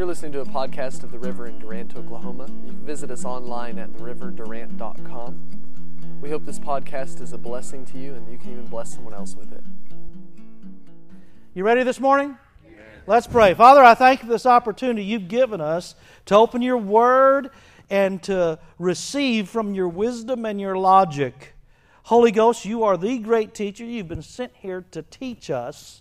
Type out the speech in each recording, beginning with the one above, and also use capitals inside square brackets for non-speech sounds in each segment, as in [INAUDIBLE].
You're listening to a podcast of the River in Durant, Oklahoma. You can visit us online at theriverdurant.com. We hope this podcast is a blessing to you and you can even bless someone else with it. You ready this morning? Let's pray. Father, I thank you for this opportunity you've given us to open your word and to receive from your wisdom and your logic. Holy Ghost, you are the great teacher. You've been sent here to teach us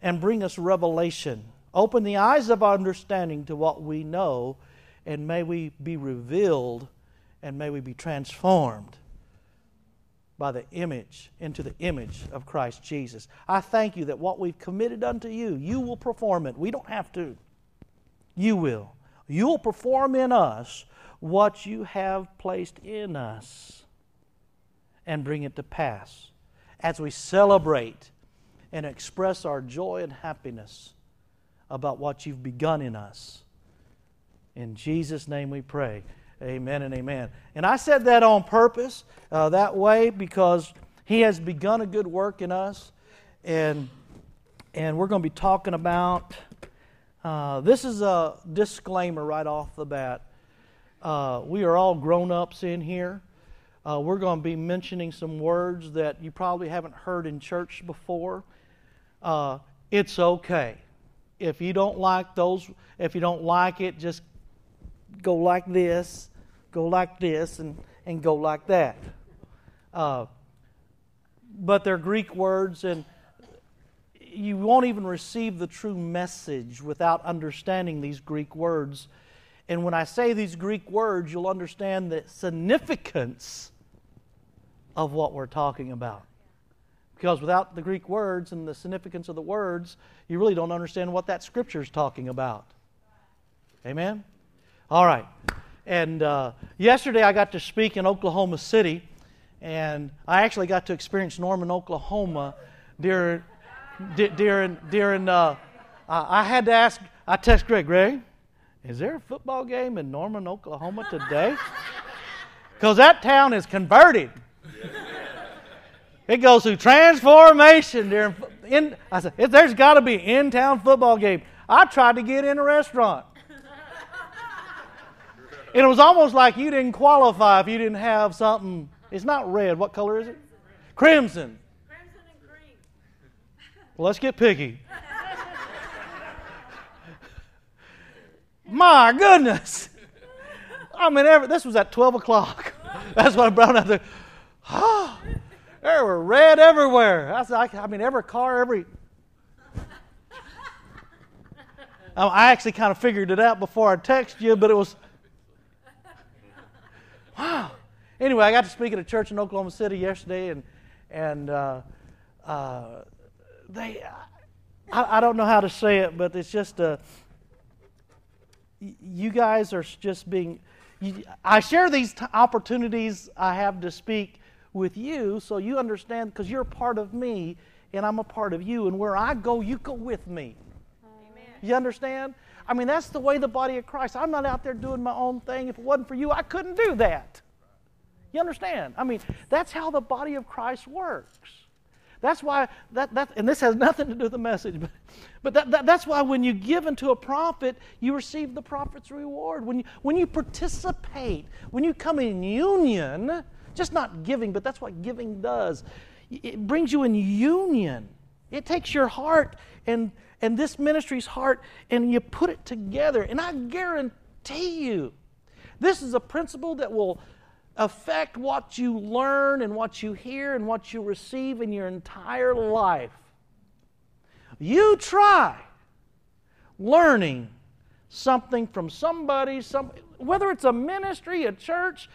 and bring us revelation. Open the eyes of our understanding to what we know, and may we be revealed and may we be transformed by the image into the image of Christ Jesus. I thank you that what we've committed unto you, you will perform it. We don't have to. You will. You'll perform in us what you have placed in us and bring it to pass as we celebrate and express our joy and happiness about what you've begun in us. In Jesus' name we pray. Amen and amen. And I said that on purpose uh, that way because He has begun a good work in us. And, and we're going to be talking about uh, this is a disclaimer right off the bat. Uh, we are all grown ups in here. Uh, we're going to be mentioning some words that you probably haven't heard in church before. Uh, it's okay. If you don't like those, if you don't like it, just go like this, go like this, and, and go like that. Uh, but they're Greek words, and you won't even receive the true message without understanding these Greek words. And when I say these Greek words, you'll understand the significance of what we're talking about. Because without the Greek words and the significance of the words, you really don't understand what that scripture is talking about. Amen? All right. And uh, yesterday I got to speak in Oklahoma City, and I actually got to experience Norman, Oklahoma during, during, during uh, I had to ask, I text Greg, Greg, is there a football game in Norman, Oklahoma today? Because that town is converted. It goes through transformation during. In, I said, there's got to be in town football game. I tried to get in a restaurant. And it was almost like you didn't qualify if you didn't have something. It's not red. What color is it? Crimson. Crimson and green. Well, let's get picky. [LAUGHS] My goodness. I mean, every, this was at 12 o'clock. [LAUGHS] That's what I brought out there. [SIGHS] Ah. There were red everywhere. I, said, I mean, every car, every. [LAUGHS] I actually kind of figured it out before I texted you, but it was wow. Anyway, I got to speak at a church in Oklahoma City yesterday, and and uh, uh, they, I, I, don't know how to say it, but it's just a. Uh, you guys are just being. You, I share these t- opportunities I have to speak with you, so you understand because you're a part of me, and I'm a part of you, and where I go, you go with me. Amen. You understand? I mean, that's the way the body of Christ. I'm not out there doing my own thing. If it wasn't for you, I couldn't do that. You understand? I mean, that's how the body of Christ works. That's why that, that and this has nothing to do with the message, [LAUGHS] but, but that, that, that's why when you give into a prophet, you receive the prophet's reward. When you, when you participate, when you come in union, just not giving, but that's what giving does. It brings you in union. It takes your heart and and this ministry's heart and you put it together. And I guarantee you, this is a principle that will affect what you learn and what you hear and what you receive in your entire life. You try learning something from somebody, some, whether it's a ministry, a church,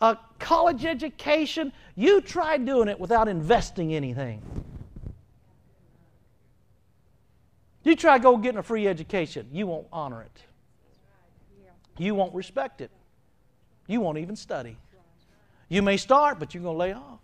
a college education, you try doing it without investing anything. You try go getting a free education, you won't honor it. You won't respect it. You won't even study. You may start, but you're going to lay off.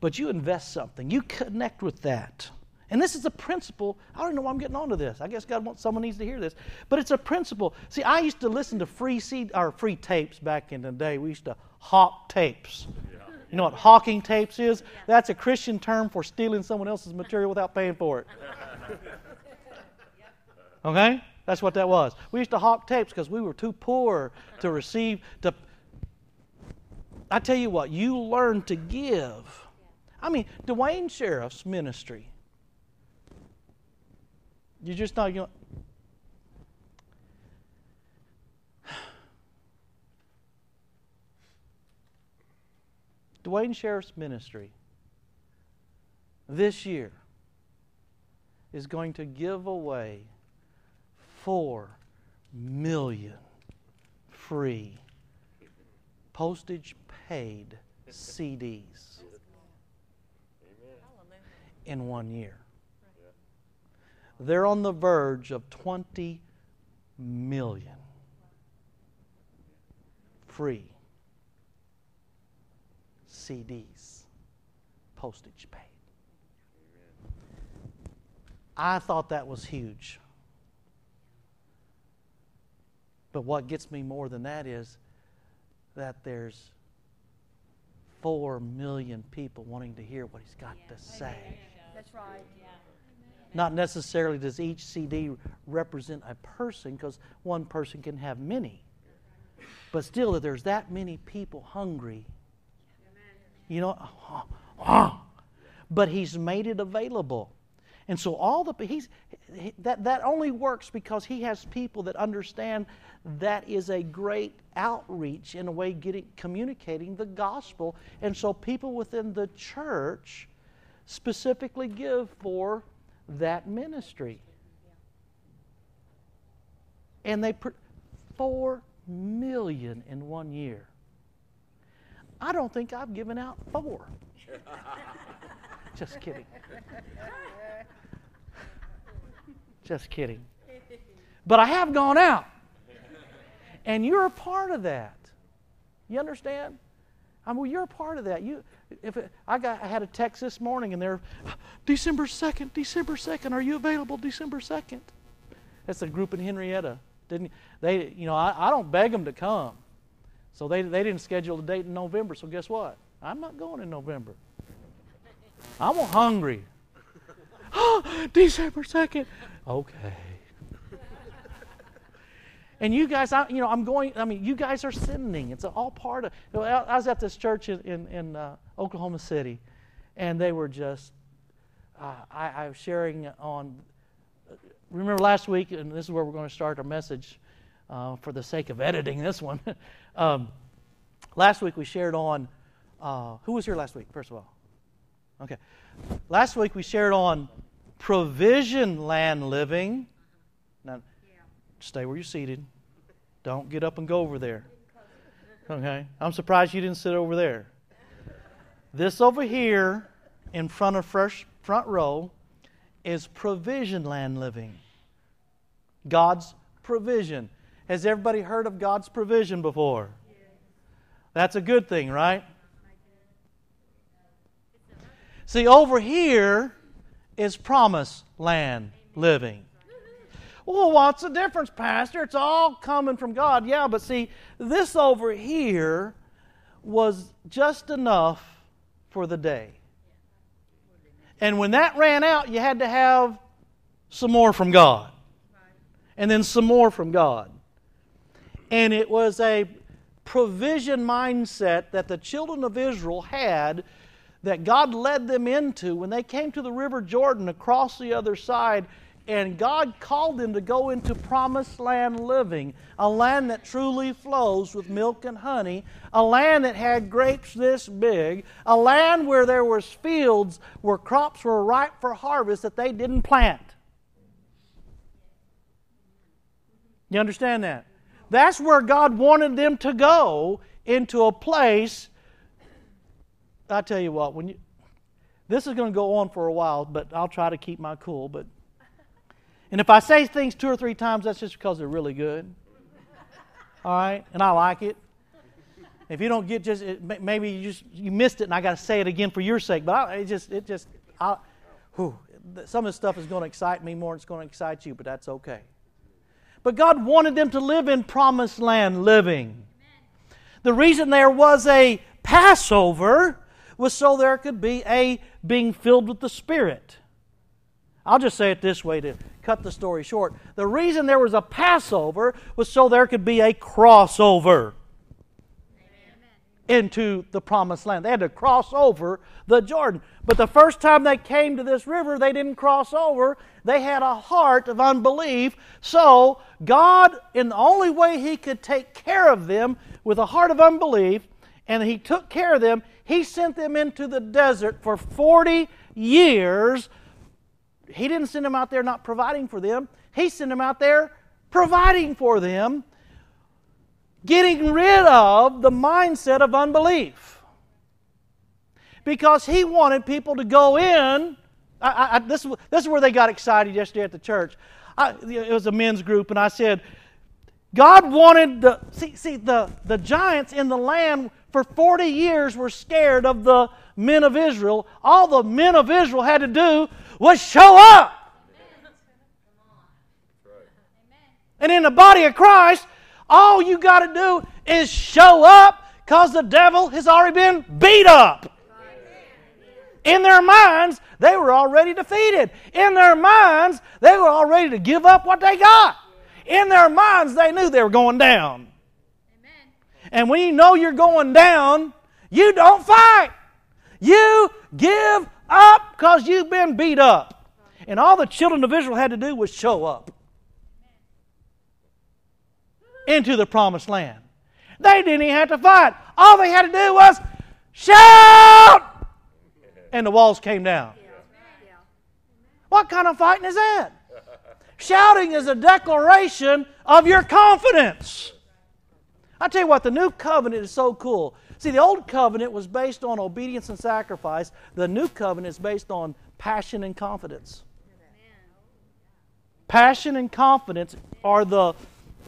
But you invest something, you connect with that. And this is a principle. I don't know why I'm getting onto this. I guess God wants someone needs to hear this. But it's a principle. See, I used to listen to free seed or free tapes back in the day. We used to hawk tapes. You know what hawking tapes is? That's a Christian term for stealing someone else's material without paying for it. Okay? That's what that was. We used to hawk tapes because we were too poor to receive. To, I tell you what, you learn to give. I mean, Duane Sheriff's ministry. You're just not going. [SIGHS] Duane Sheriff's ministry this year is going to give away 4 million free postage paid [LAUGHS] CDs in one year. They're on the verge of 20 million free CDs, postage paid. I thought that was huge. But what gets me more than that is that there's four million people wanting to hear what he's got to say. That's right. Not necessarily does each CD represent a person, because one person can have many. But still, that there's that many people hungry. You know, [LAUGHS] but he's made it available. And so all the he's he, that that only works because he has people that understand that is a great outreach in a way getting communicating the gospel. And so people within the church specifically give for that ministry. And they put 4 million in one year. I don't think I've given out 4. [LAUGHS] Just kidding. Just kidding. But I have gone out. And you're a part of that. You understand? I mean, you're a part of that. You, if it, I got, I had a text this morning, and they're December second, December second. Are you available December second? That's a group in Henrietta. Didn't they? You know, I, I don't beg them to come, so they they didn't schedule a date in November. So guess what? I'm not going in November. I'm hungry. [GASPS] December second. Okay. And you guys, I, you know, I'm going. I mean, you guys are sending. It's all part of. I was at this church in in, in uh, Oklahoma City, and they were just. Uh, I, I was sharing on. Remember last week, and this is where we're going to start our message, uh, for the sake of editing this one. [LAUGHS] um, last week we shared on. Uh, who was here last week? First of all, okay. Last week we shared on provision land living. Stay where you're seated. Don't get up and go over there. Okay? I'm surprised you didn't sit over there. This over here in front of fresh front row is provision land living. God's provision. Has everybody heard of God's provision before? That's a good thing, right? See, over here is promised land living. Well, what's the difference, Pastor? It's all coming from God. Yeah, but see, this over here was just enough for the day. And when that ran out, you had to have some more from God. And then some more from God. And it was a provision mindset that the children of Israel had that God led them into when they came to the River Jordan across the other side. And God called them to go into promised land living, a land that truly flows with milk and honey, a land that had grapes this big, a land where there was fields where crops were ripe for harvest that they didn't plant. You understand that? That's where God wanted them to go into a place I tell you what, when you, this is going to go on for a while, but I'll try to keep my cool. But and if I say things two or three times, that's just because they're really good. All right, and I like it. If you don't get just it, maybe you just you missed it, and I got to say it again for your sake. But I, it just it just I, whew, some of this stuff is going to excite me more. than It's going to excite you, but that's okay. But God wanted them to live in promised land living. The reason there was a Passover was so there could be a being filled with the Spirit. I'll just say it this way to cut the story short. The reason there was a Passover was so there could be a crossover into the promised land. They had to cross over the Jordan. But the first time they came to this river, they didn't cross over. They had a heart of unbelief. So, God, in the only way He could take care of them with a heart of unbelief, and He took care of them, He sent them into the desert for 40 years. He didn't send them out there not providing for them, He sent them out there providing for them getting rid of the mindset of unbelief. Because he wanted people to go in. I, I, this, this is where they got excited yesterday at the church. I, it was a men's group, and I said, God wanted the see, see the, the giants in the land for 40 years we were scared of the men of Israel. All the men of Israel had to do was show up. And in the body of Christ, all you got to do is show up because the devil has already been beat up. In their minds, they were already defeated. In their minds, they were all ready to give up what they got. In their minds, they knew they were going down. And when you know you're going down, you don't fight. You give up because you've been beat up. And all the children of Israel had to do was show up into the promised land. They didn't even have to fight. All they had to do was shout, and the walls came down. What kind of fighting is that? Shouting is a declaration of your confidence. I tell you what, the new covenant is so cool. See, the old covenant was based on obedience and sacrifice. The new covenant is based on passion and confidence. Passion and confidence are the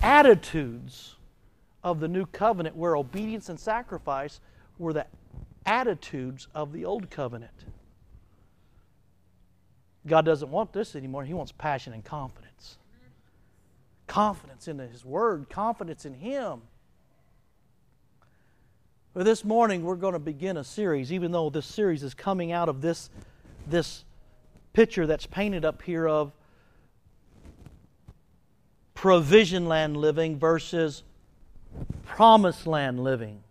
attitudes of the new covenant, where obedience and sacrifice were the attitudes of the old covenant. God doesn't want this anymore. He wants passion and confidence. Confidence in His Word, confidence in Him. But this morning, we're going to begin a series, even though this series is coming out of this, this picture that's painted up here of provision land living versus promised land living.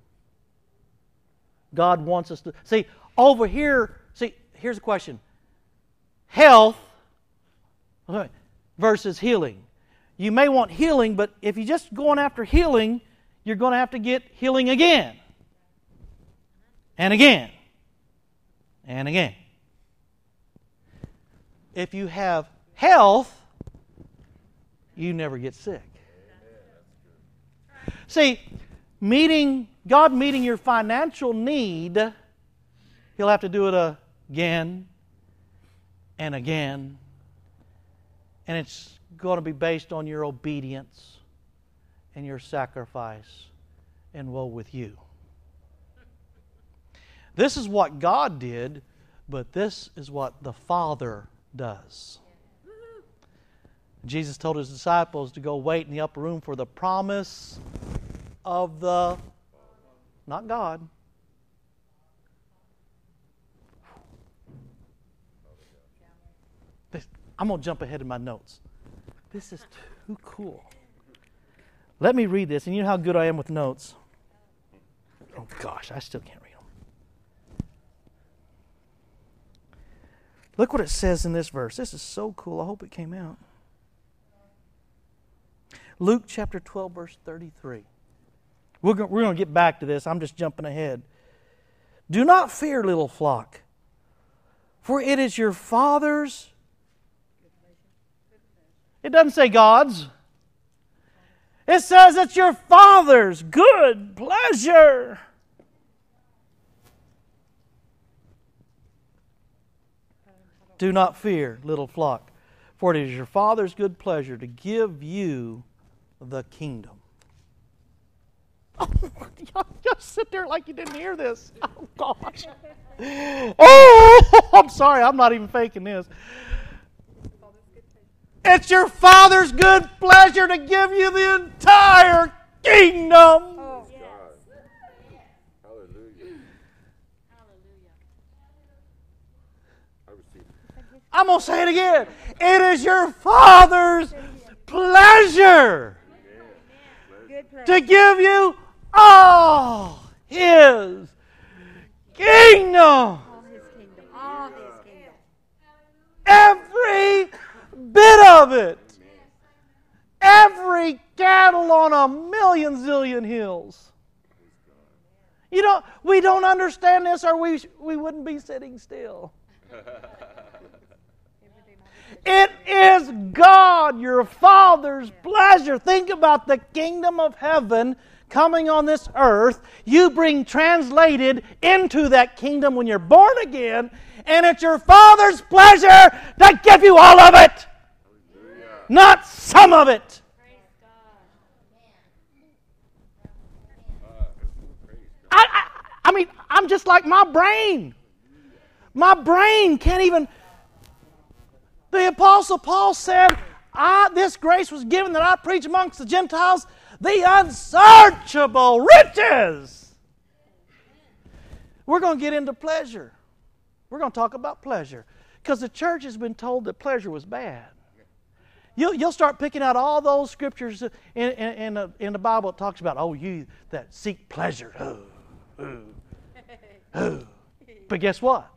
God wants us to see over here. See, here's a question health versus healing. You may want healing, but if you're just going after healing, you're going to have to get healing again and again and again. If you have health, you never get sick. See, meeting God meeting your financial need, He'll have to do it again and again. And it's going to be based on your obedience and your sacrifice and woe with you. This is what God did, but this is what the Father does. Jesus told his disciples to go wait in the upper room for the promise of the, not God. I'm going to jump ahead in my notes. This is too cool. Let me read this, and you know how good I am with notes. Oh gosh, I still can't read them. Look what it says in this verse. This is so cool. I hope it came out. Luke chapter 12, verse 33. We're going, to get back to this. I'm just jumping ahead. Do not fear, little flock, for it is your Father's. It doesn't say God's. It says it's your Father's good pleasure. Do not fear, little flock, for it is your Father's good pleasure to give you the kingdom. Oh, [LAUGHS] y'all just sit there like you didn't hear this. [LAUGHS] Oh, gosh. [LAUGHS] Oh, I'm sorry. I'm not even faking this. It's your Father's good pleasure to give you the entire kingdom. Oh, I'm going to say it again. It is your Father's pleasure to give you all His kingdom. Every bit of it. Every cattle on a million zillion hills. You know, we don't understand this or we, we wouldn't be sitting still. [LAUGHS] It is God, your Father's pleasure. Think about the kingdom of heaven coming on this earth. You bring translated into that kingdom when you're born again, and it's your Father's pleasure to give you all of it, not some of it. I, I, I mean, I'm just like my brain. My brain can't even. The Apostle Paul said, I, This grace was given that I preach amongst the Gentiles the unsearchable riches. We're going to get into pleasure. We're going to talk about pleasure. Because the church has been told that pleasure was bad. You'll, you'll start picking out all those scriptures in, in, in, the, in the Bible that talks about, oh, you that seek pleasure. But guess what?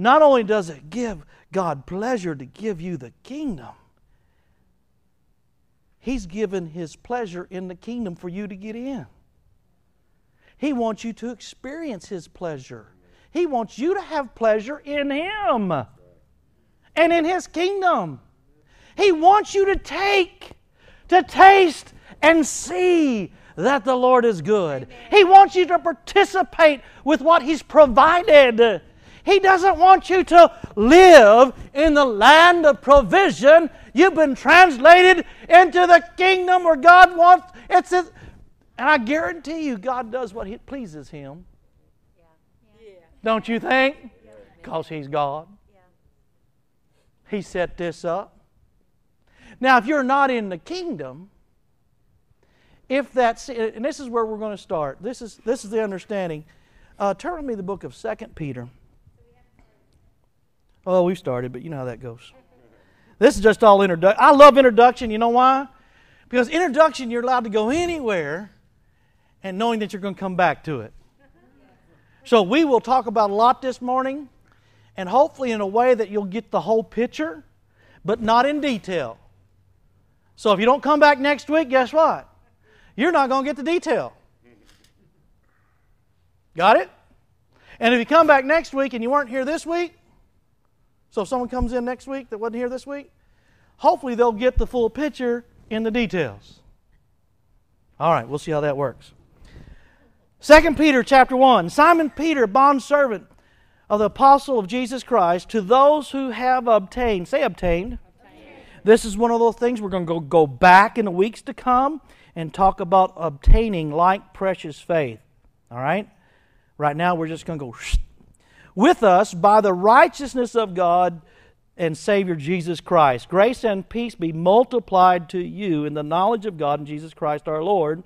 Not only does it give God pleasure to give you the kingdom, He's given His pleasure in the kingdom for you to get in. He wants you to experience His pleasure. He wants you to have pleasure in Him and in His kingdom. He wants you to take, to taste, and see that the Lord is good. He wants you to participate with what He's provided. He doesn't want you to live in the land of provision. You've been translated into the kingdom where God wants it's and I guarantee you God does what pleases him. Don't you think? Because he's God. He set this up. Now, if you're not in the kingdom, if that's and this is where we're going to start. This is this is the understanding. Uh, turn with me the book of Second Peter. Oh, we've started, but you know how that goes. This is just all introduction. I love introduction. You know why? Because introduction, you're allowed to go anywhere and knowing that you're going to come back to it. So we will talk about a lot this morning, and hopefully in a way that you'll get the whole picture, but not in detail. So if you don't come back next week, guess what? You're not going to get the detail. Got it? And if you come back next week and you weren't here this week, so if someone comes in next week that wasn't here this week, hopefully they'll get the full picture in the details. All right, we'll see how that works. 2 Peter chapter 1. Simon Peter, bondservant of the apostle of Jesus Christ, to those who have obtained, say obtained. obtained. This is one of those things we're going to go, go back in the weeks to come and talk about obtaining like precious faith. All right? Right now, we're just going to go with us by the righteousness of God and Savior Jesus Christ. Grace and peace be multiplied to you in the knowledge of God and Jesus Christ our Lord,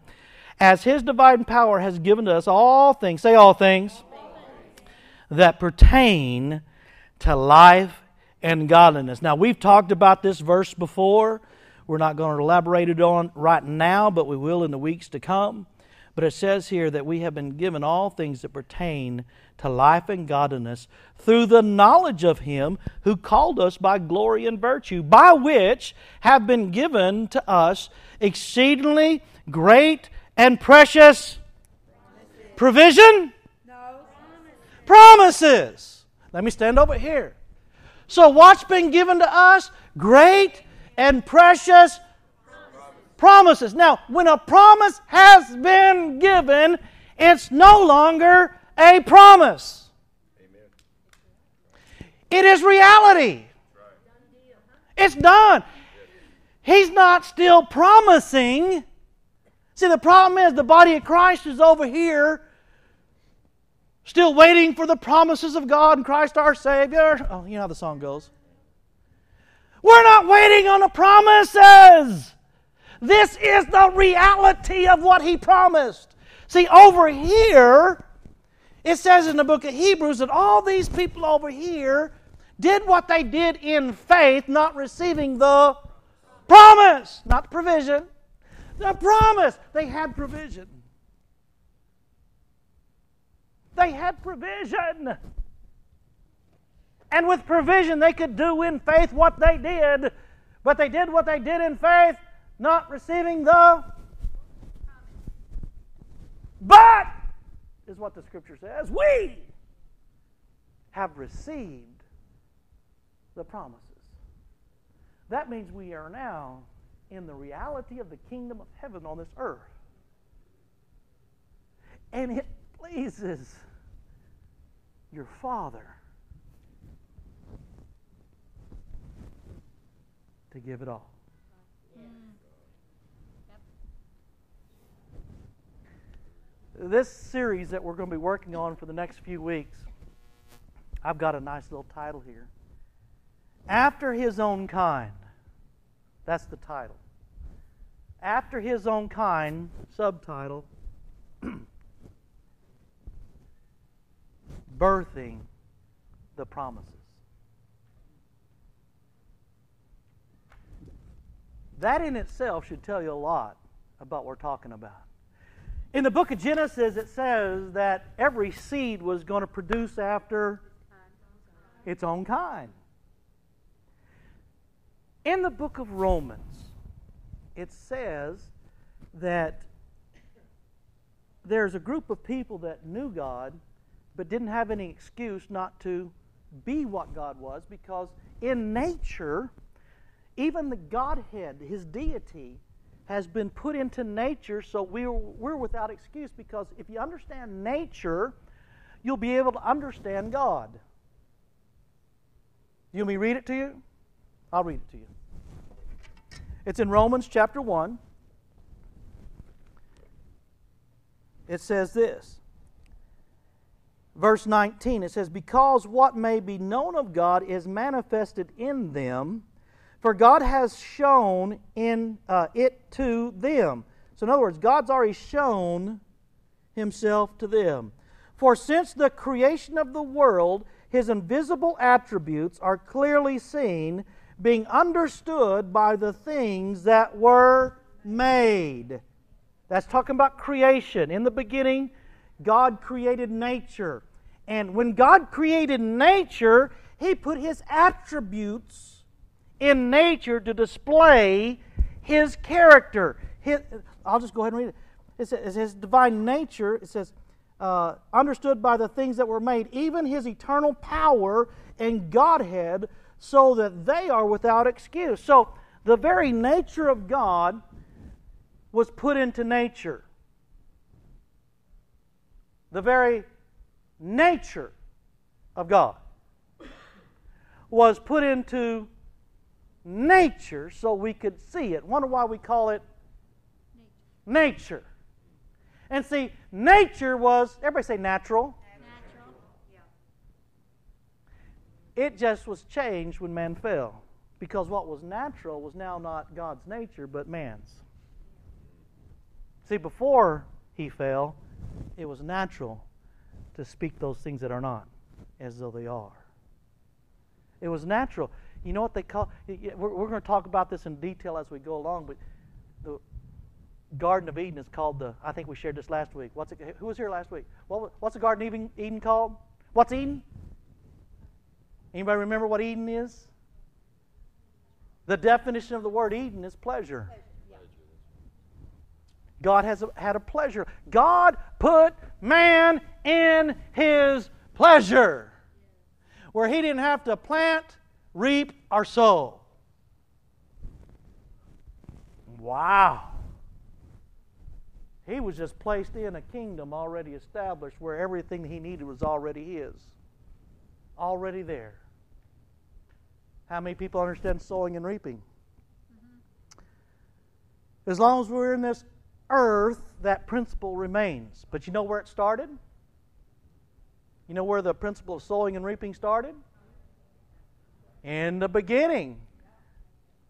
as His divine power has given to us all things, say all things, that pertain to life and godliness. Now, we've talked about this verse before. We're not going to elaborate it on right now, but we will in the weeks to come. But it says here that we have been given all things that pertain to life and godliness through the knowledge of Him who called us by glory and virtue, by which have been given to us exceedingly great and precious provision? No. Promises. Let me stand over here. So, what's been given to us? Great and precious promises. Now, when a promise has been given, it's no longer a promise. Amen. It is reality. It's done. He's not still promising. See, the problem is the body of Christ is over here, still waiting for the promises of God and Christ our Savior. Oh, you know how the song goes. We're not waiting on the promises. This is the reality of what he promised. See, over here, it says in the book of Hebrews that all these people over here did what they did in faith, not receiving the promise, not provision. The promise. They had provision. They had provision. And with provision, they could do in faith what they did. But they did what they did in faith, not receiving the. But, is what the scripture says, we have received the promises. That means we are now in the reality of the kingdom of heaven on this earth. And it pleases your Father to give it all. This series that we're going to be working on for the next few weeks, I've got a nice little title here. After His Own Kind. That's the title. After His Own Kind, subtitle [CLEARS THROAT] Birthing the Promises. That in itself should tell you a lot about what we're talking about. In the book of Genesis, it says that every seed was going to produce after its own kind. In the book of Romans, it says that there's a group of people that knew God but didn't have any excuse not to be what God was because in nature, even the Godhead, His deity, has been put into nature, so we're, we're without excuse because if you understand nature, you'll be able to understand God. You want me read it to you? I'll read it to you. It's in Romans chapter 1. It says this. Verse 19, it says, Because what may be known of God is manifested in them for God has shown in uh, it to them. So, in other words, God's already shown himself to them. For since the creation of the world, his invisible attributes are clearly seen, being understood by the things that were made. That's talking about creation. In the beginning, God created nature. And when God created nature, he put his attributes in nature to display his character. His, I'll just go ahead and read it. It says his divine nature, it says, uh, understood by the things that were made, even his eternal power and Godhead, so that they are without excuse. So the very nature of God was put into nature. The very nature of God was put into nature so we could see it. Wonder why we call it nature. And see, nature was, everybody say natural. Natural. It just was changed when man fell. Because what was natural was now not God's nature, but man's. See, before he fell, it was natural to speak those things that are not as though they are. It was natural. You know what they call? We're, we're going to talk about this in detail as we go along, but the Garden of Eden is called the. I think we shared this last week. What's it? Who was here last week? What, what's the Garden of Eden, called? What's Eden? Anybody remember what Eden is? The definition of the word Eden is pleasure. God has a, had a pleasure. God put man in his pleasure. Where he didn't have to plant, reap, or sow. Wow. He was just placed in a kingdom already established where everything he needed was already his. Already there. How many people understand sowing and reaping? Mm-hmm. As long as we're in this earth, that principle remains. But you know where it started? You know where the principle of sowing and reaping started? In the beginning.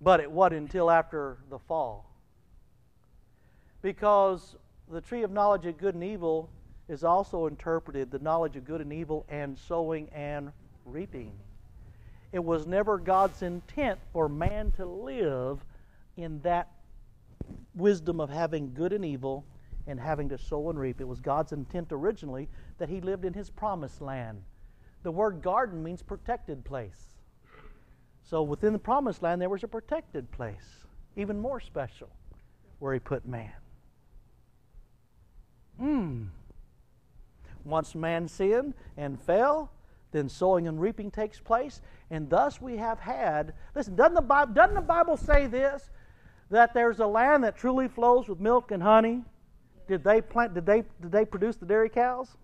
But it wasn't until after the fall. Because the tree of knowledge of good and evil is also interpreted the knowledge of good and evil and sowing and reaping. It was never God's intent for man to live in that wisdom of having good and evil and having to sow and reap. It was God's intent originally that he lived in his promised land. The word garden means protected place. So within the promised land, there was a protected place, even more special, where he put man. Hmm. Once man sinned and fell, then sowing and reaping takes place, and thus we have had. Listen, doesn't the Bible, doesn't the Bible say this? That there's a land that truly flows with milk and honey. Did they plant? Did they did they produce the dairy cows,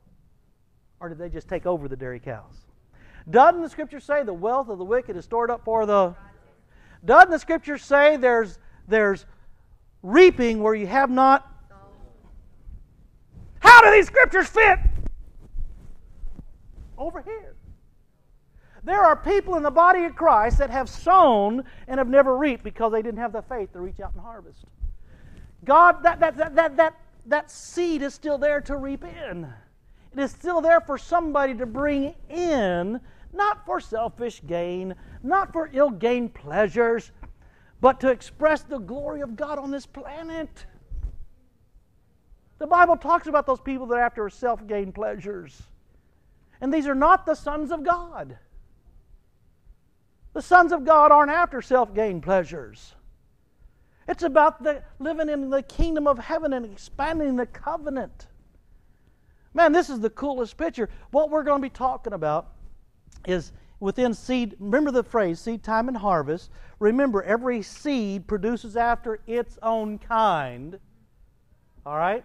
or did they just take over the dairy cows? Doesn't the Scripture say the wealth of the wicked is stored up for the? Doesn't the Scripture say there's there's reaping where you have not? How do these Scriptures fit? Over here. There are people in the body of Christ that have sown and have never reaped because they didn't have the faith to reach out and harvest. God, that, that, that, that, that, that seed is still there to reap in. It is still there for somebody to bring in, not for selfish gain, not for ill gained pleasures, but to express the glory of God on this planet. The Bible talks about those people that are after self gain pleasures. And these are not the sons of God. The sons of God aren't after self gain pleasures. It's about the, living in the kingdom of heaven and expanding the covenant. Man, this is the coolest picture. What we're going to be talking about is within seed. Remember the phrase seed time and harvest. Remember, every seed produces after its own kind. All right?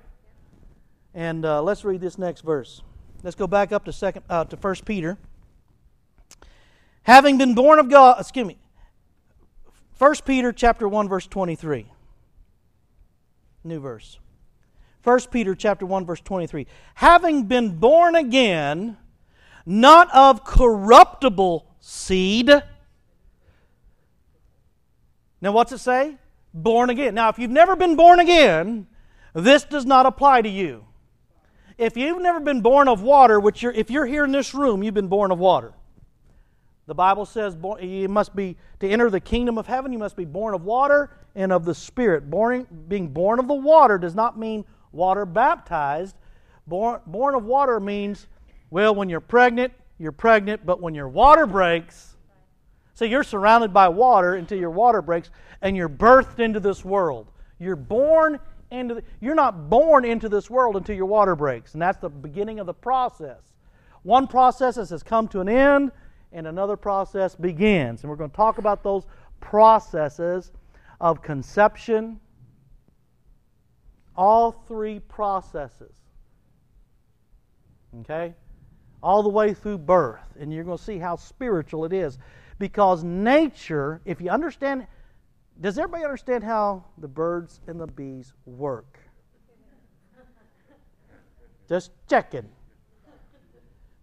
And uh, let's read this next verse. Let's go back up to second uh, to First Peter. Having been born of God, excuse me. First Peter chapter one verse twenty three. New verse. First Peter chapter one verse twenty three. Having been born again, not of corruptible seed. Now, what's it say? Born again. Now, if you've never been born again, this does not apply to you. If you've never been born of water, which you're, if you're here in this room, you've been born of water. The Bible says you must be, to enter the kingdom of heaven, you must be born of water and of the Spirit. Born, being born of the water does not mean water baptized. Born, born of water means, well, when you're pregnant, you're pregnant, but when your water breaks, so you're surrounded by water until your water breaks, and you're birthed into this world. You're born into the, you're not born into this world until your water breaks, and that's the beginning of the process. One process has come to an end, and another process begins. And we're going to talk about those processes of conception, all three processes. Okay? All the way through birth. And you're going to see how spiritual it is. Because nature, if you understand does everybody understand how the birds and the bees work? Just checking.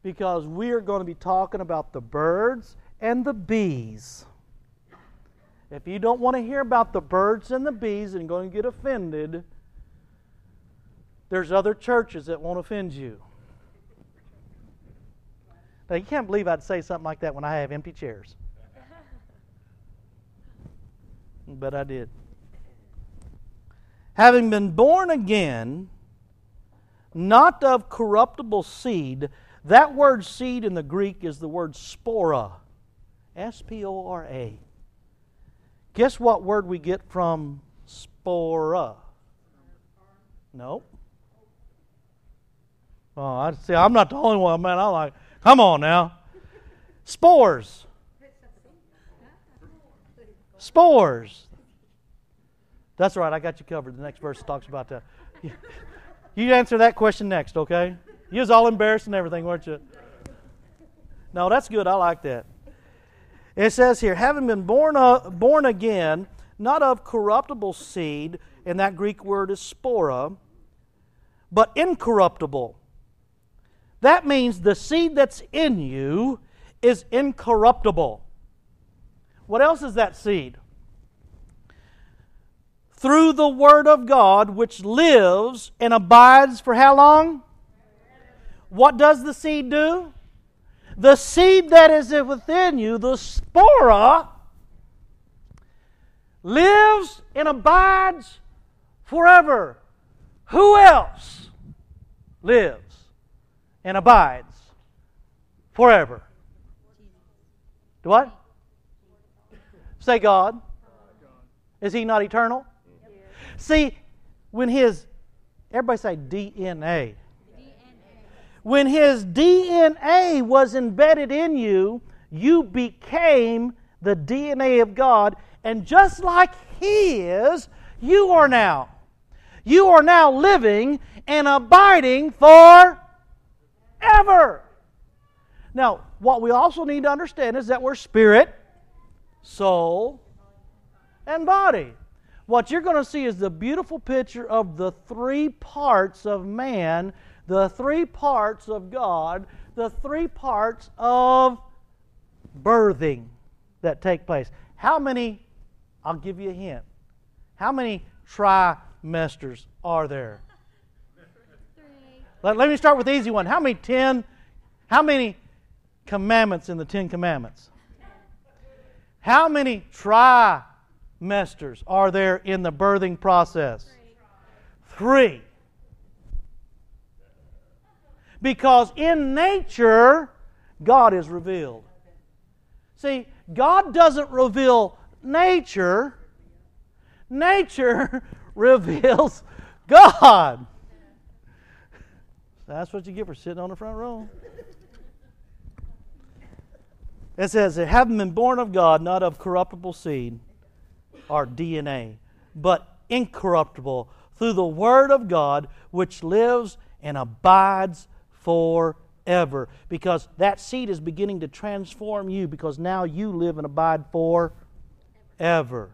Because we are going to be talking about the birds and the bees. If you don't want to hear about the birds and the bees and going to get offended, there's other churches that won't offend you. Now, you can't believe I'd say something like that when I have empty chairs [LAUGHS] but I did. Having been born again, not of corruptible seed, that word seed in the Greek is the word spora. S P O R A. Guess what word we get from spora? Nope. Oh, I see. I'm not the only one, man. I'm like, come on now. Spores. Spores. That's right, I got you covered. The next verse talks about that. [LAUGHS] You answer that question next, okay? You was all embarrassed and everything, weren't you? No, that's good. I like that. It says here, having been born, uh, born again, not of corruptible seed, and that Greek word is spora, but incorruptible. That means the seed that's in you is incorruptible. What else is that seed? Through the Word of God, which lives and abides for how long? What does the seed do? the seed that is within you, the spora, lives and abides forever. Who else lives and abides forever? Do what? Say God. Is he not eternal? See, when his, everybody say DNA. When his DNA was embedded in you, you became the DNA of God, and just like he is, you are now. You are now living and abiding forever. Now, what we also need to understand is that we're spirit, soul, and body. What you're going to see is the beautiful picture of the three parts of man, the three parts of God, the three parts of birthing that take place. How many, I'll give you a hint, how many trimesters are there? Let, let me start with the easy one. How many ten, how many commandments in the Ten Commandments? How many trimesters are there in the birthing process? Three. Because in nature, God is revealed. See, God doesn't reveal nature, nature [LAUGHS] reveals God. That's what you get for sitting on the front row. It says, having been born of God, not of corruptible seed, our DNA, but incorruptible, through the Word of God, which lives and abides forever. Because that seed is beginning to transform you, because now you live and abide forever.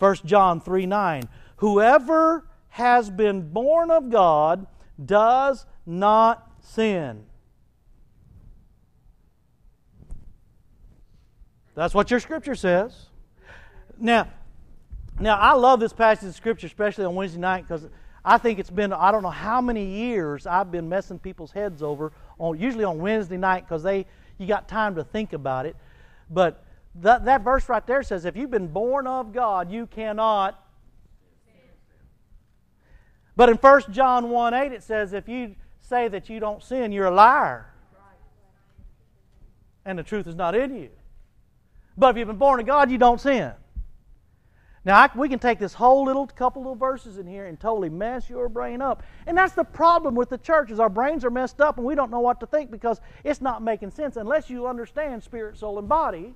1 John 3 9. Whoever has been born of God does not sin. That's what your scripture says. Now, now I love this passage of scripture, especially on Wednesday night, because I think it's been I don't know how many years I've been messing people's heads over on usually on Wednesday night because they you got time to think about it. But that, that verse right there says, if you've been born of God, you cannot. But in 1 John 1 8, it says, if you say that you don't sin, you're a liar. And the truth is not in you. But if you've been born of God, you don't sin. Now, I, we can take this whole little couple little verses in here and totally mess your brain up. And that's the problem with the church is our brains are messed up and we don't know what to think because it's not making sense unless you understand spirit, soul, and body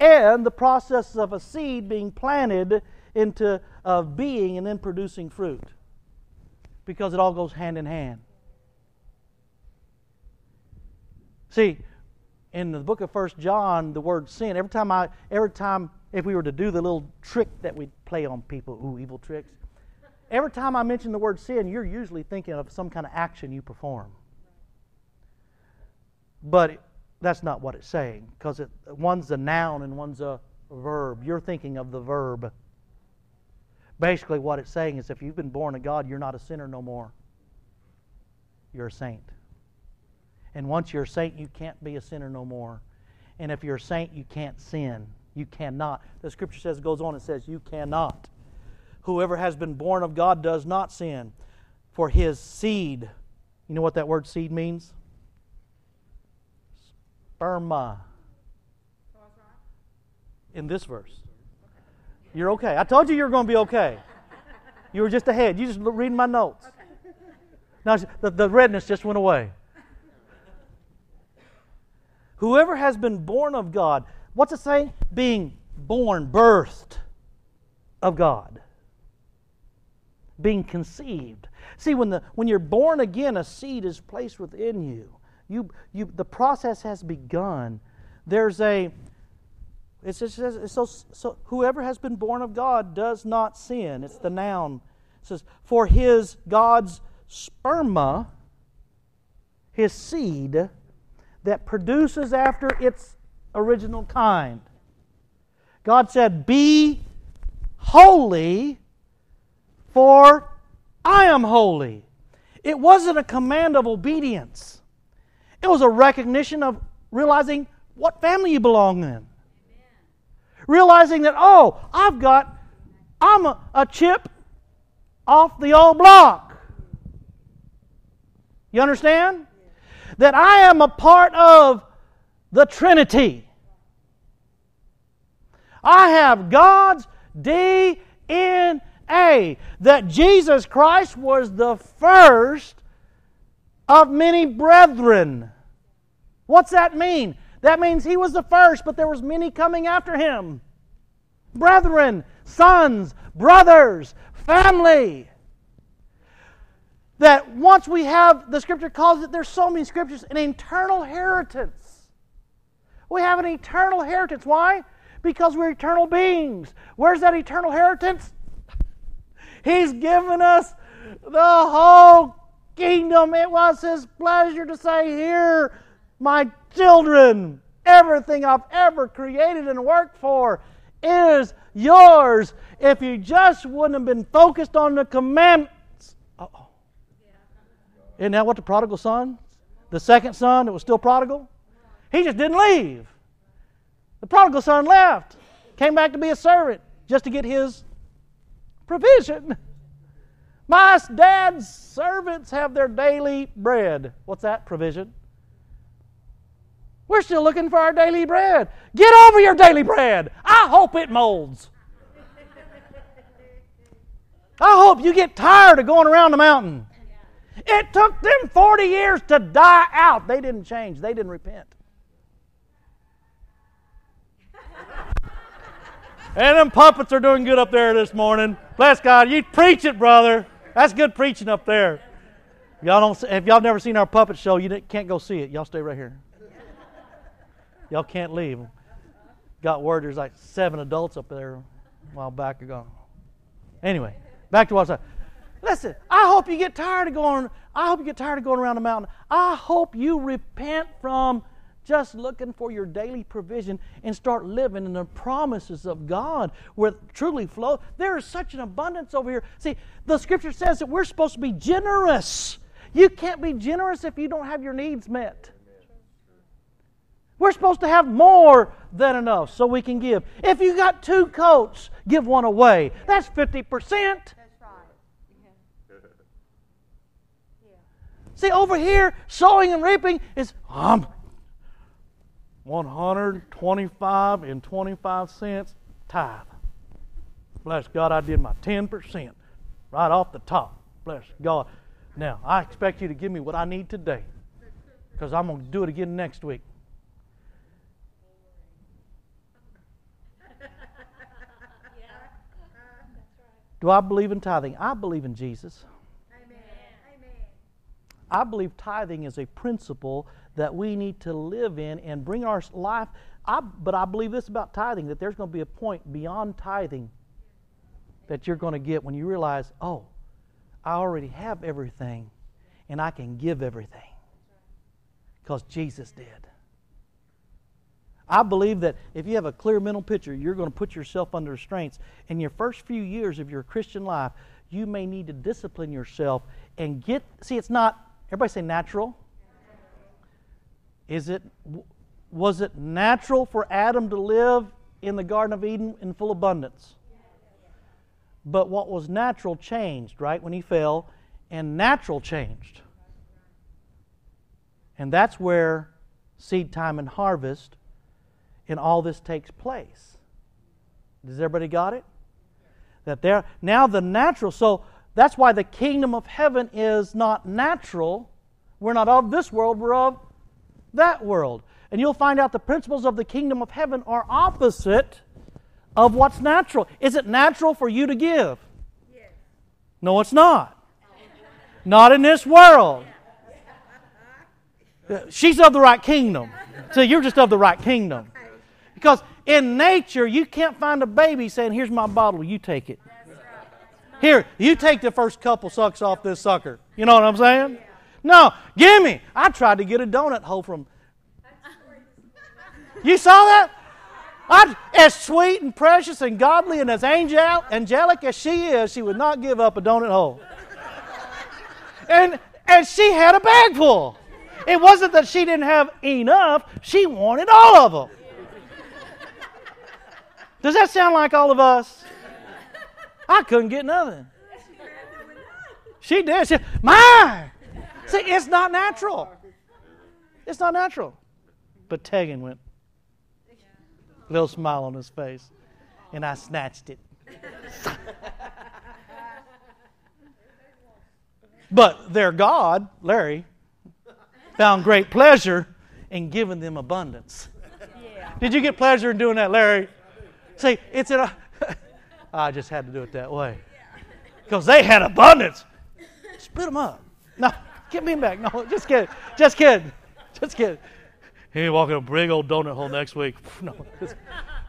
and the process of a seed being planted into a being and then producing fruit. Because it all goes hand in hand. See, in the book of First John, the word sin, every time I every time if we were to do the little trick that we play on people, ooh, evil tricks, every time I mention the word sin, you're usually thinking of some kind of action you perform. But that's not what it's saying, because it, one's a noun and one's a verb. You're thinking of the verb. Basically, what it's saying is if you've been born of God, you're not a sinner no more. You're a saint. And once you're a saint, you can't be a sinner no more. And if you're a saint, you can't sin. You cannot. The scripture says, goes on and says, You cannot. Whoever has been born of God does not sin, for his seed, you know what that word seed means? Sperma. In this verse. You're okay. I told you you were going to be okay. You were just ahead. You just reading my notes. Now, the, the redness just went away. Whoever has been born of God, what's it say? Being born, birthed of God. Being conceived. See, when, the, when you're born again, a seed is placed within you. You, you. The process has begun. There's a, it says, it's so, so whoever has been born of God does not sin. It's the noun. It says, for his, God's sperma, his seed, that produces after its original kind. God said, Be holy, for I am holy. It wasn't a command of obedience, it was a recognition of realizing what family you belong in. Realizing that, oh, I've got, I'm a, a chip off the old block. You understand? That I am a part of the Trinity. I have God's DNA. That Jesus Christ was the first of many brethren. What's that mean? That means he was the first, but there was many coming after him. Brethren, sons, brothers, family. That once we have, the scripture calls it, there's so many scriptures, an eternal inheritance. We have an eternal inheritance. Why? Because we're eternal beings. Where's that eternal inheritance? [LAUGHS] He's given us the whole kingdom. It was His pleasure to say, Here, my children, everything I've ever created and worked for is yours. If you just wouldn't have been focused on the commandments. Uh-oh. Isn't that what the prodigal son, the second son that was still prodigal? He just didn't leave. The prodigal son left, came back to be a servant just to get his provision. [LAUGHS] My dad's servants have their daily bread. What's that? Provision. We're still looking for our daily bread. Get over your daily bread. I hope it molds. I hope you get tired of going around the mountain. It took them 40 years to die out. They didn't change, they didn't repent. [LAUGHS] And them puppets are doing good up there this morning. Bless God. You preach it, brother. That's good preaching up there. Y'all don't. If y'all never seen our puppet show, you can't go see it. Y'all stay right here. Y'all can't leave. Got word there's like seven adults up there a while back ago. Anyway, back to what I was. Listen, I hope you get tired of going. I hope you get tired of going around the mountain. I hope you repent from just looking for your daily provision and start living in the promises of God where truly flow. There is such an abundance over here. See, the scripture says that we're supposed to be generous. You can't be generous if you don't have your needs met. We're supposed to have more than enough so we can give. If you got two coats, give one away. That's 50%. That's right. See, over here, sowing and reaping is um, 125 and 25 cents tithe. Bless God, I did my 10% right off the top. Bless God. Now, I expect you to give me what I need today because I'm going to do it again next week. [LAUGHS] Do I believe in tithing? I believe in Jesus. I believe tithing is a principle that we need to live in and bring our life. I, but I believe this about tithing that there's going to be a point beyond tithing that you're going to get when you realize, oh, I already have everything and I can give everything because Jesus did. I believe that if you have a clear mental picture, you're going to put yourself under restraints. In your first few years of your Christian life, you may need to discipline yourself and get. See, it's not. Everybody say natural. Is it? Was it natural for Adam to live in the Garden of Eden in full abundance? But what was natural changed, right? When he fell, and natural changed. And that's where seed time and harvest and all this takes place. Does everybody got it? That there now the natural, so that's why the kingdom of heaven is not natural. We're not of this world, we're of that world. And you'll find out the principles of the kingdom of heaven are opposite of what's natural. Is it natural for you to give? Yes. No, it's not. Not in this world. She's of the right kingdom. So you're just of the right kingdom. Because in nature, you can't find a baby saying, Here's my bottle, you take it. Here, you take the first couple sucks off this sucker. You know what I'm saying? No, give me. I tried to get a donut hole from. You saw that? I, as sweet and precious and godly and as angel, angelic as she is, she would not give up a donut hole. And, and she had a bag full. It wasn't that she didn't have enough, she wanted all of them. Does that sound like all of us? I couldn't get nothing. She did. She, mine. See, it's not natural. It's not natural. But Tegan went, little smile on his face, and I snatched it. but their God, Larry, found great pleasure in giving them abundance. Did you get pleasure in doing that, Larry? See, it's in a. I just had to do it that way. Because they had abundance. Split them up. No, get me back. No, just kidding. Just kidding. Just kidding. He ain't walking a big old donut hole next week. [LAUGHS] No.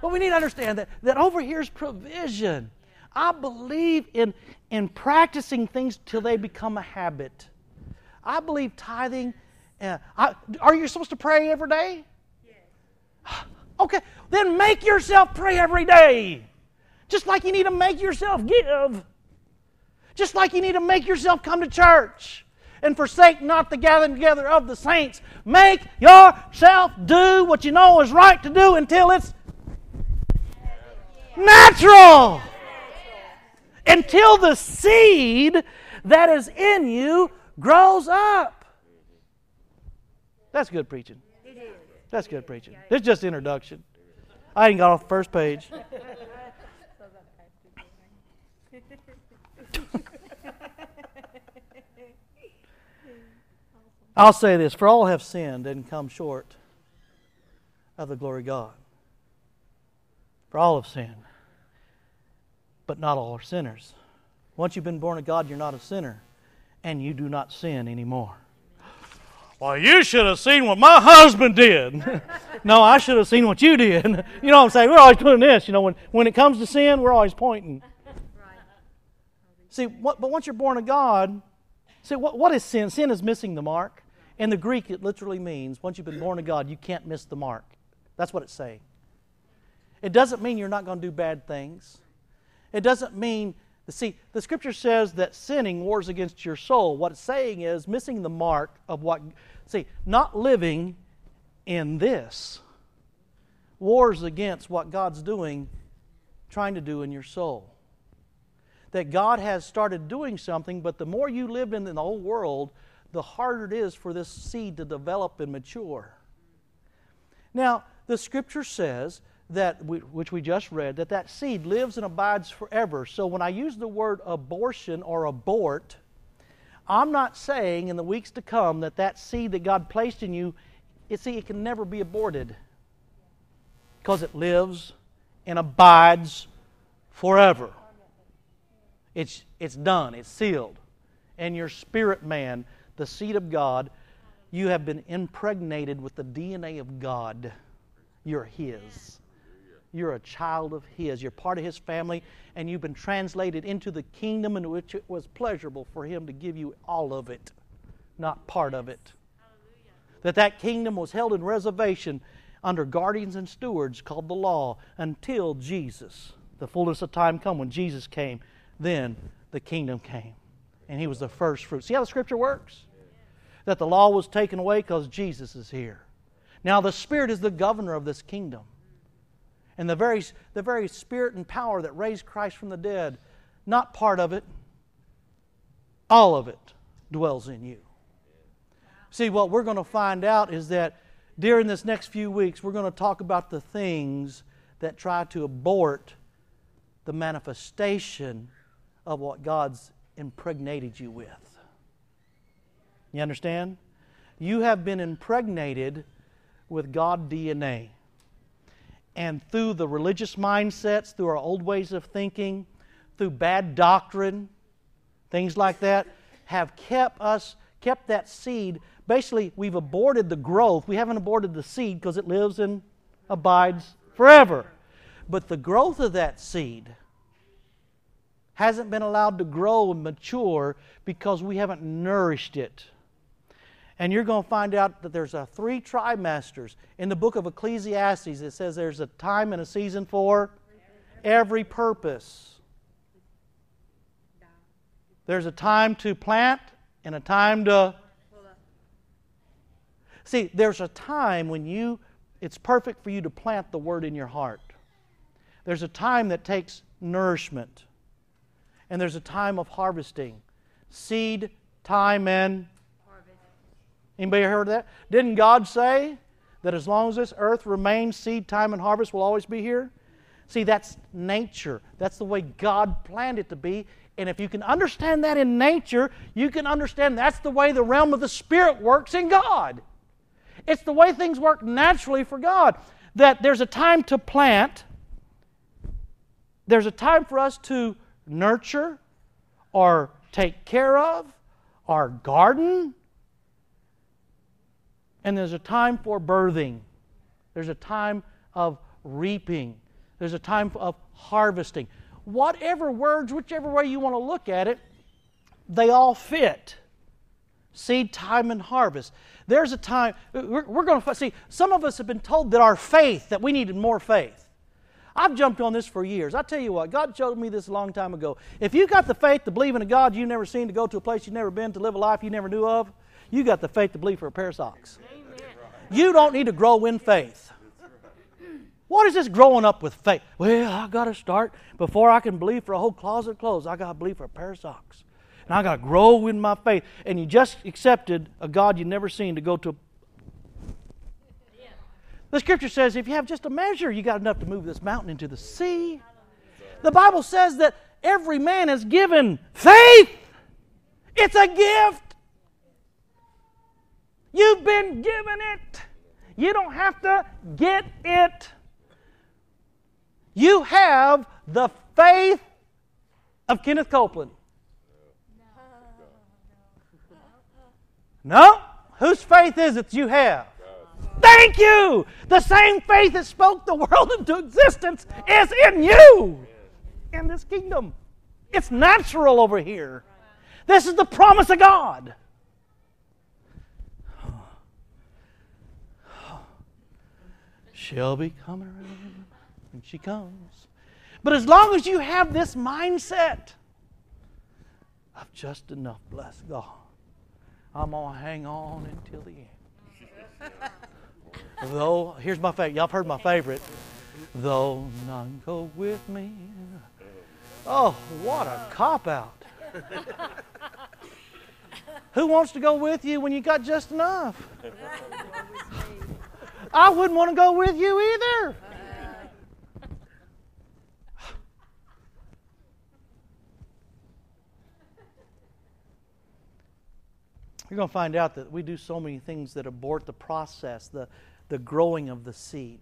But we need to understand that, that over here is provision. I believe in, in practicing things till they become a habit. I believe tithing. Uh, I, are you supposed to pray every day? Yes. [SIGHS] Okay, then make yourself pray every day. Just like you need to make yourself give. Just like you need to make yourself come to church and forsake not the gathering together of the saints. Make yourself do what you know is right to do until it's natural. Until the seed that is in you grows up. That's good preaching. That's good preaching. Is just introduction. I ain't got off the first page. I'll say this for all have sinned and come short of the glory of God. For all have sinned, but not all are sinners. Once you've been born of God, you're not a sinner, and you do not sin anymore. Well, you should have seen what my husband did. [LAUGHS] no, I should have seen what you did. [LAUGHS] you know what I'm saying? We're always doing this. You know, when, when it comes to sin, we're always pointing. See, what, but once you're born of God, see, what, what is sin? Sin is missing the mark. In the Greek, it literally means once you've been born of God, you can't miss the mark. That's what it's saying. It doesn't mean you're not going to do bad things. It doesn't mean See, the scripture says that sinning wars against your soul. What it's saying is missing the mark of what See, not living in this wars against what God's doing, trying to do in your soul. That God has started doing something, but the more you live in the old world, the harder it is for this seed to develop and mature. Now, the scripture says that, we, which we just read, that that seed lives and abides forever. So when I use the word abortion or abort, I'm not saying in the weeks to come that that seed that God placed in you, you see, it can never be aborted because it lives and abides forever. It's, it's done, it's sealed. And your spirit man, the seed of God, you have been impregnated with the DNA of God. You're His. You're a child of His. You're part of His family, and you've been translated into the kingdom in which it was pleasurable for Him to give you all of it, not part of it. That that kingdom was held in reservation under guardians and stewards called the law until Jesus, the fullness of time come when Jesus came, then the kingdom came. And he was the first fruit. See how the scripture works? That the law was taken away because Jesus is here. Now the Spirit is the governor of this kingdom. And the very, the very spirit and power that raised Christ from the dead, not part of it, all of it dwells in you. See, what we're going to find out is that during this next few weeks, we're going to talk about the things that try to abort the manifestation of what God's impregnated you with. You understand? You have been impregnated with God DNA and through the religious mindsets, through our old ways of thinking, through bad doctrine, things like that, have kept us, kept that seed. Basically, we've aborted the growth. We haven't aborted the seed because it lives and abides forever. But the growth of that seed hasn't been allowed to grow and mature because we haven't nourished it. And you're going to find out that there's a three trimesters. In the book of ecclesiastes it says there's a time and a season for every purpose. There's a time to plant and a time to See, there's a time when you, it's perfect for you to plant the word in your heart. There's a time that takes nourishment, and there's a time of harvesting. Seed, time, and harvest. Anybody heard that? Didn't God say that as long as this earth remains, seed, time, and harvest will always be here? See, that's nature. That's the way God planned it to be. And if you can understand that in nature, you can understand that's the way the realm of the Spirit works in God. It's the way things work naturally for God. That there's a time to plant, there's a time for us to nurture or take care of or garden, and there's a time for birthing, there's a time of reaping, there's a time of harvesting. Whatever words, whichever way you want to look at it, they all fit. Seed time and harvest. There's a time we're, we're going to see some of us have been told that our faith that we needed more faith i've jumped on this for years i tell you what god showed me this a long time ago if you got the faith to believe in a god you've never seen to go to a place you've never been to live a life you never knew of you got the faith to believe for a pair of socks you don't need to grow in faith what is this growing up with faith? Well, I got to start before I can believe for a whole closet of clothes. I got to believe for a pair of socks. And I got to grow in my faith. And you just accepted a God you've never seen to go to. The scripture says if you have just a measure, you got enough to move this mountain into the sea. The Bible says that every man is given faith. It's a gift. You've been given it. You don't have to get it. You have the faith of Kenneth Copeland. No? Whose faith is it you have? Thank you! The same faith that spoke the world into existence is in you in this kingdom. It's natural over here. This is the promise of God. She'll be coming around when she comes. But as long as you have this mindset of just enough, bless God, I'm going to hang on until the end. Though, here's my favorite. Y'all heard my favorite. Though none go with me. Oh, what a cop out. [LAUGHS] Who wants to go with you when you got just enough? [LAUGHS] I wouldn't want to go with you either. Uh. You're going to find out that we do so many things that abort the process, the, the growing of the seed.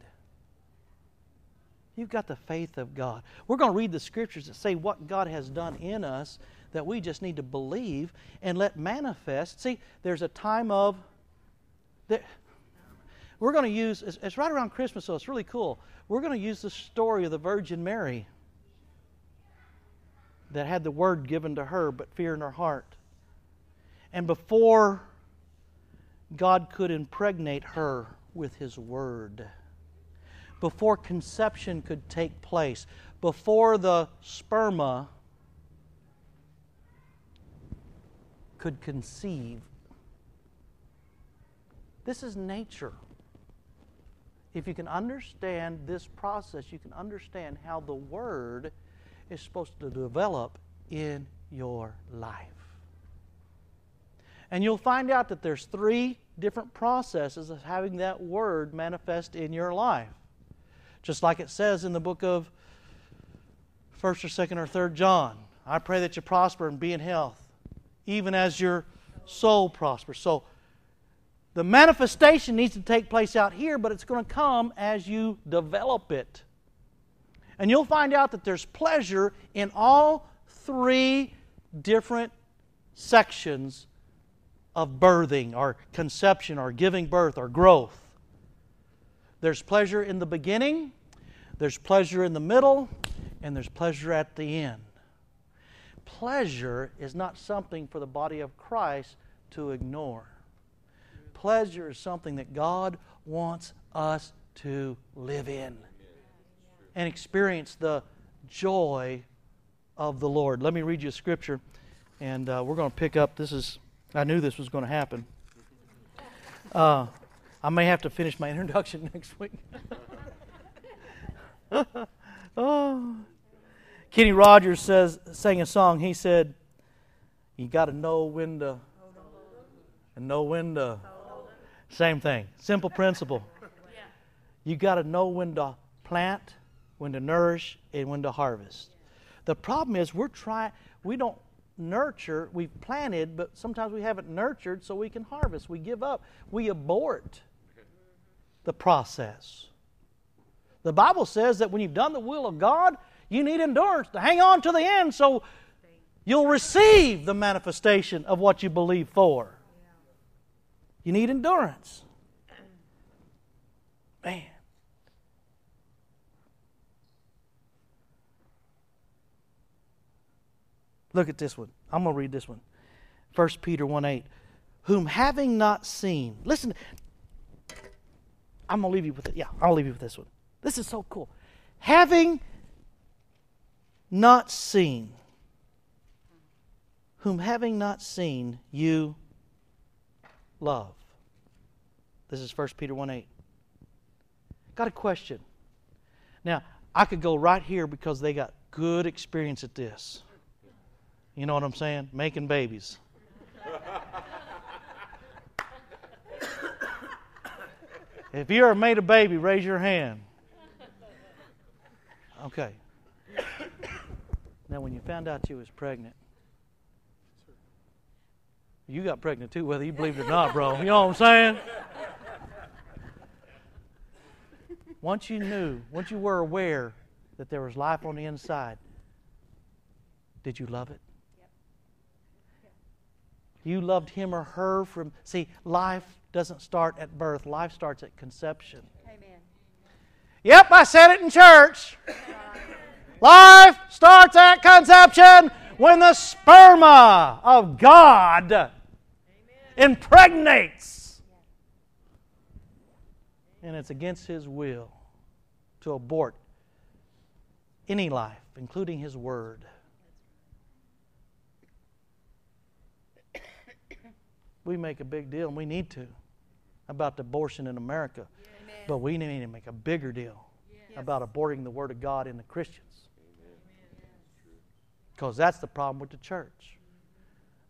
You've got the faith of God. We're going to read the scriptures that say what God has done in us that we just need to believe and let manifest. See, there's a time of. That we're going to use, it's, it's right around Christmas, so it's really cool. We're going to use the story of the Virgin Mary that had the word given to her, but fear in her heart. And before God could impregnate her with His Word, before conception could take place, before the sperma could conceive, this is nature. If you can understand this process, you can understand how the Word is supposed to develop in your life. And you'll find out that there's three different processes of having that word manifest in your life. Just like it says in the book of 1st or 2nd or 3rd John. I pray that you prosper and be in health, even as your soul prospers. So the manifestation needs to take place out here, but it's going to come as you develop it. And you'll find out that there's pleasure in all three different sections of birthing or conception or giving birth or growth. There's pleasure in the beginning, there's pleasure in the middle, and there's pleasure at the end. Pleasure is not something for the body of Christ to ignore. Pleasure is something that God wants us to live in and experience the joy of the Lord. Let me read you a scripture, and uh, we're going to pick up. This is I knew this was going to happen. Uh, I may have to finish my [LAUGHS] introduction next week. [LAUGHS] oh. Kenny Rogers says, sang a song. He said, "You got to know when to, and know when to." Same thing. Simple principle. You got to know when to plant, when to nourish, and when to harvest. The problem is we're trying. We don't nurture. We've planted, but sometimes we haven't nurtured, so we can harvest. We give up. We abort the process. The Bible says that when you've done the will of God, you need endurance to hang on to the end so you'll receive the manifestation of what you believe for. You need endurance. Man. Look at this one. I'm going to read this one. 1 Peter 1 8. Whom having not seen, listen, I'm going to leave you with it. Yeah, I'll leave you with this one. This is so cool. Having not seen, whom having not seen, you love. This is 1 Peter 1 8. Got a question. Now, I could go right here because they got good experience at this. You know what I'm saying? Making babies. if you ever made a baby, raise your hand. Okay. Now, when you found out you was pregnant, you got pregnant too, whether you believe it or not, bro. You know what I'm saying? Once you knew, once you were aware that there was life on the inside, did you love it? You loved him or her from. See, life doesn't start at birth, life starts at conception. Amen. Yep, I said it in church. Life starts at conception when the sperma of God impregnates. And it's against His will to abort any life, including His Word. We make a big deal, and we need to, about abortion in America. But we need to make a bigger deal about aborting the Word of God in the Christians. Because that's the problem with the church.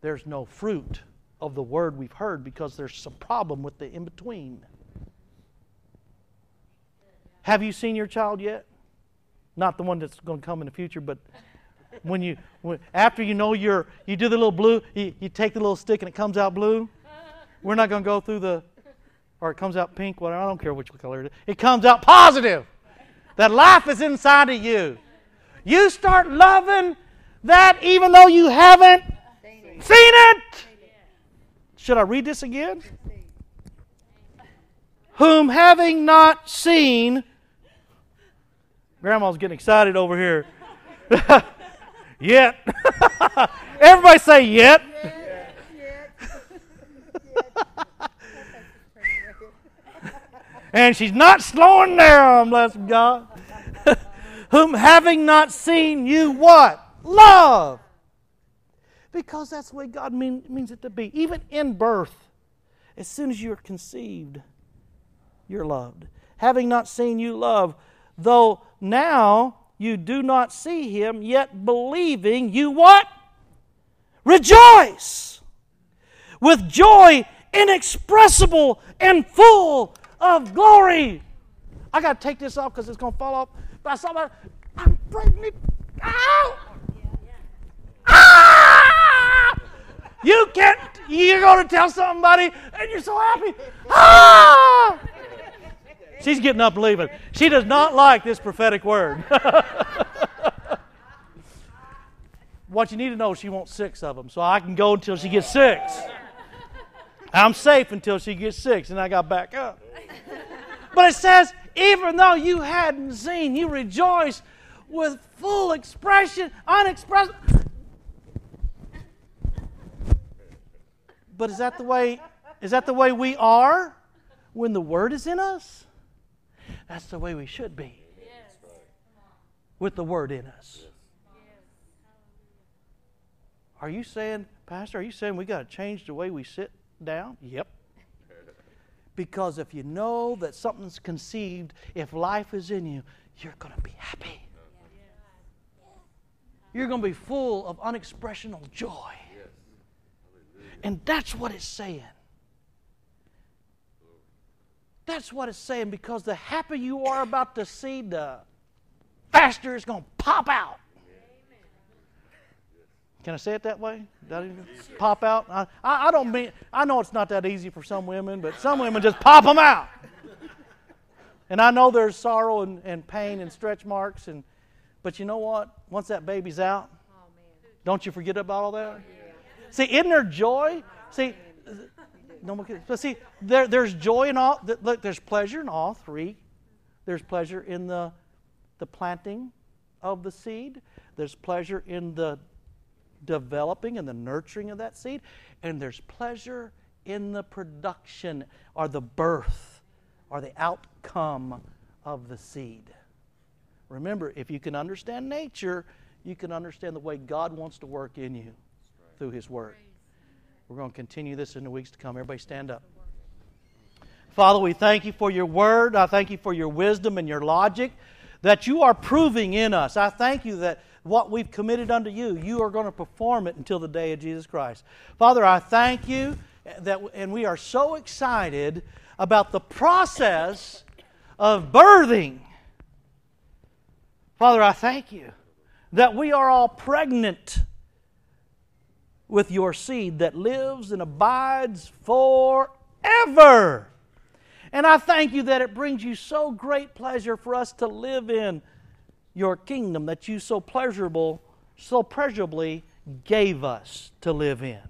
There's no fruit of the Word we've heard because there's some problem with the in between. Have you seen your child yet? Not the one that's going to come in the future, but when you when, after you know you're you do the little blue, you, you take the little stick and it comes out blue. We're not going to go through the or it comes out pink, whatever. I don't care which color it is. It comes out positive. That life is inside of you. You start loving that even though you haven't seen it. Should I read this again? Whom having not seen, Grandma's getting excited over here. [LAUGHS] yet. [LAUGHS] Everybody say yet. [LAUGHS] and she's not slowing down, bless God. [LAUGHS] Whom having not seen you what? Love. Because that's the way God mean, means it to be. Even in birth, as soon as you're conceived, you're loved. Having not seen you love, though now you do not see him, yet believing you what? Rejoice with joy inexpressible and full of glory. I got to take this off because it's going to fall off. But I saw my, I'm pregnant. Ow! Ah! You can't, you're going to tell somebody and you're so happy. Ah! She's getting up and leaving. She does not like this prophetic word. [LAUGHS] what you need to know, is she wants six of them, so I can go until she gets six. I'm safe until she gets six, and I got back up. But it says, even though you hadn't seen, you rejoice with full expression, unexpressed. But is that the way? Is that the way we are when the Word is in us? That's the way we should be. With the Word in us. Are you saying, Pastor, are you saying we got to change the way we sit down? Yep. [LAUGHS] Because if you know that something's conceived, if life is in you, you're going to be happy. You're going to be full of unexpressional joy. And that's what it's saying. That's what it's saying because the happier you are about the seed, the faster it's going to pop out. Can I say it that way? That pop out? I, I, don't mean, I know it's not that easy for some women, but some women just pop them out. And I know there's sorrow and, and pain and stretch marks, and, but you know what? Once that baby's out, don't you forget about all that? See, isn't there joy? See, no more kidding. But see, there, there's joy in all. Look, there's pleasure in all three. There's pleasure in the the planting of the seed. There's pleasure in the developing and the nurturing of that seed, and there's pleasure in the production or the birth or the outcome of the seed. Remember, if you can understand nature, you can understand the way God wants to work in you through His Word. We're going to continue this in the weeks to come. Everybody stand up. Father, we thank you for your Word. I thank you for your wisdom and your logic that you are proving in us. I thank you that what we've committed unto you, you are going to perform it until the day of Jesus Christ. Father, I thank you that, and we are so excited about the process of birthing. Father, I thank you that we are all pregnant with your seed that lives and abides forever. And I thank you that it brings you so great pleasure for us to live in your kingdom that you so pleasurable, so pleasurably gave us to live in.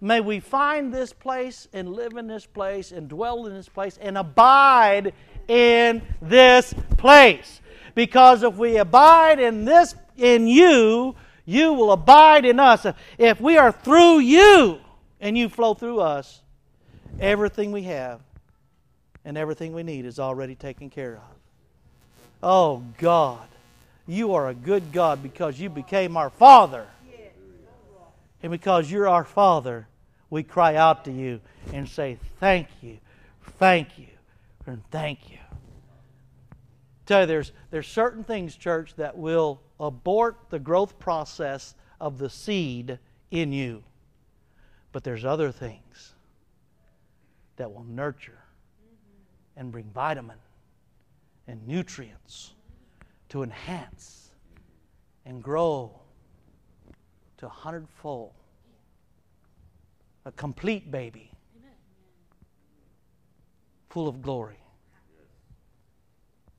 May we find this place and live in this place and dwell in this place and abide in this place. Because if we abide in this in you, you will abide in us. If we are through you and you flow through us, everything we have and everything we need is already taken care of. Oh God, you are a good God because you became our Father. And because you're our Father, we cry out to you and say, Thank you, thank you, and thank you. Tell you, there's, there's certain things, church, that will abort the growth process of the seed in you. But there's other things that will nurture and bring vitamin and nutrients to enhance and grow to a hundredfold. A complete baby, full of glory.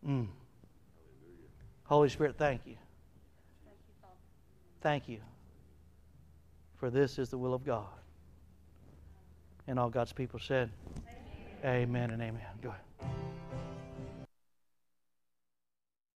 Mm. Holy Spirit, thank you. Thank you. For this is the will of God. And all God's people said, Amen, amen and amen. Go ahead.